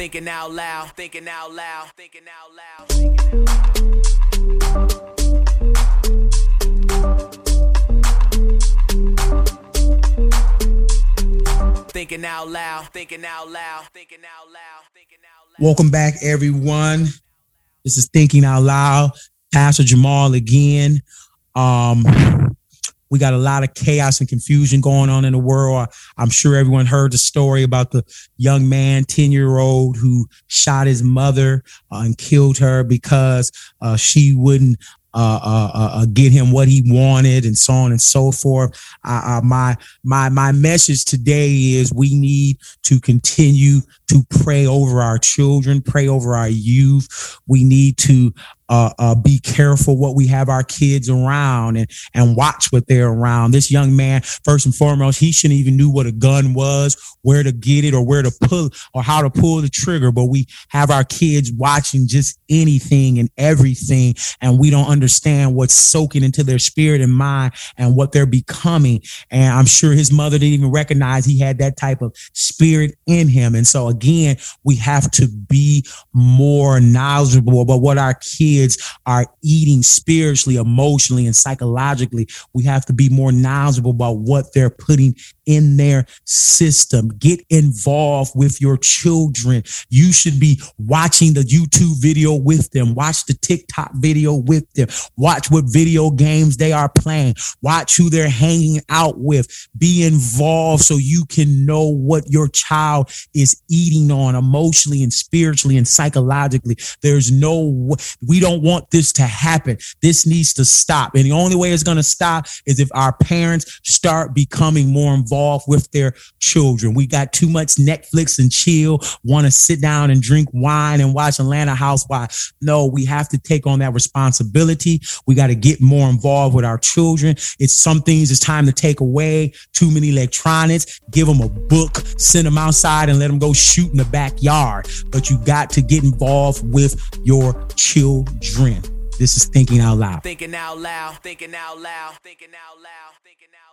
thinking out loud, thinking out loud, thinking out loud. Thinking out loud. Thinking out loud, thinking out loud, thinking out loud. Welcome back, everyone. This is Thinking Out Loud. Pastor Jamal again. Um, we got a lot of chaos and confusion going on in the world. I'm sure everyone heard the story about the young man, 10 year old, who shot his mother uh, and killed her because uh, she wouldn't uh, uh, uh, uh, get him what he wanted and so on and so forth. My my my message today is we need to continue to pray over our children, pray over our youth. We need to uh, uh, be careful what we have our kids around and and watch what they're around. This young man, first and foremost, he shouldn't even knew what a gun was, where to get it, or where to pull or how to pull the trigger. But we have our kids watching just anything and everything, and we don't understand what's soaking into their spirit and mind and what they're becoming. And I'm sure his mother didn't even recognize he had that type of spirit in him. And so again, we have to be more knowledgeable about what our kids are eating spiritually, emotionally, and psychologically. We have to be more knowledgeable about what they're putting in their system. Get involved with your children. You should be watching the YouTube video with them. Watch the TikTok video with them. Watch what video games they are playing. Watch who they're hanging out with. Be involved so you can know what your child is eating on emotionally and spiritually and psychologically. There's no, we don't want this to happen. This needs to stop. And the only way it's going to stop is if our parents start becoming more involved with their children. We got too much Netflix and chill, want to sit down and drink wine and watch Atlanta Housewives. No, we have to take on that responsibility. We got to get more involved with our children. It's some things it's time to take away. Too many electronics. Give them a book, send them outside and let them go shoot in the backyard. But you got to get involved with your children. This is thinking out loud. Thinking out loud, thinking out loud, thinking out loud, thinking out